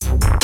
Thank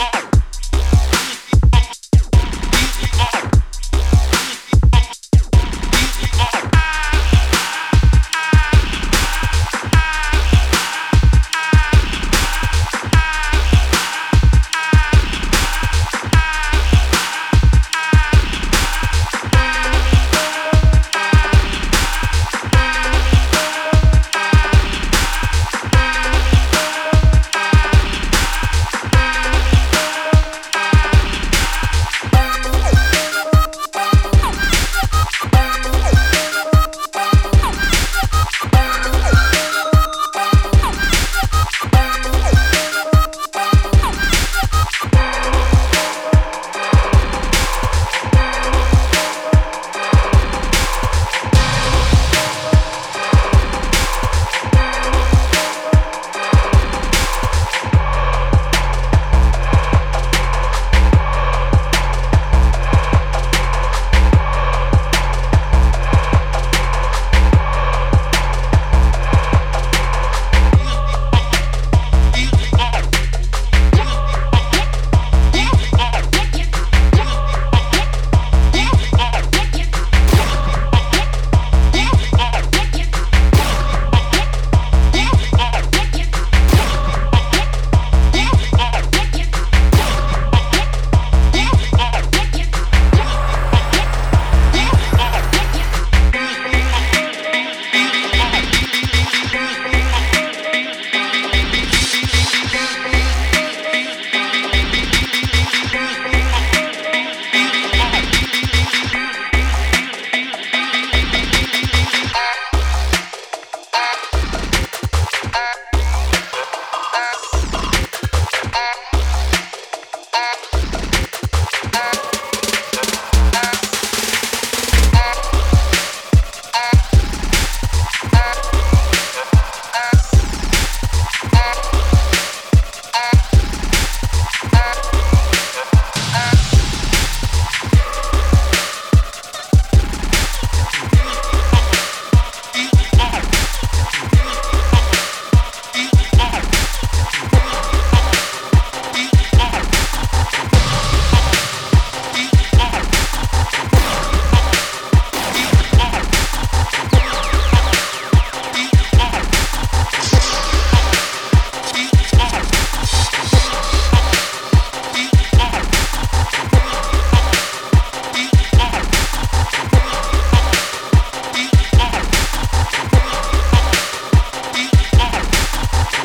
Lord.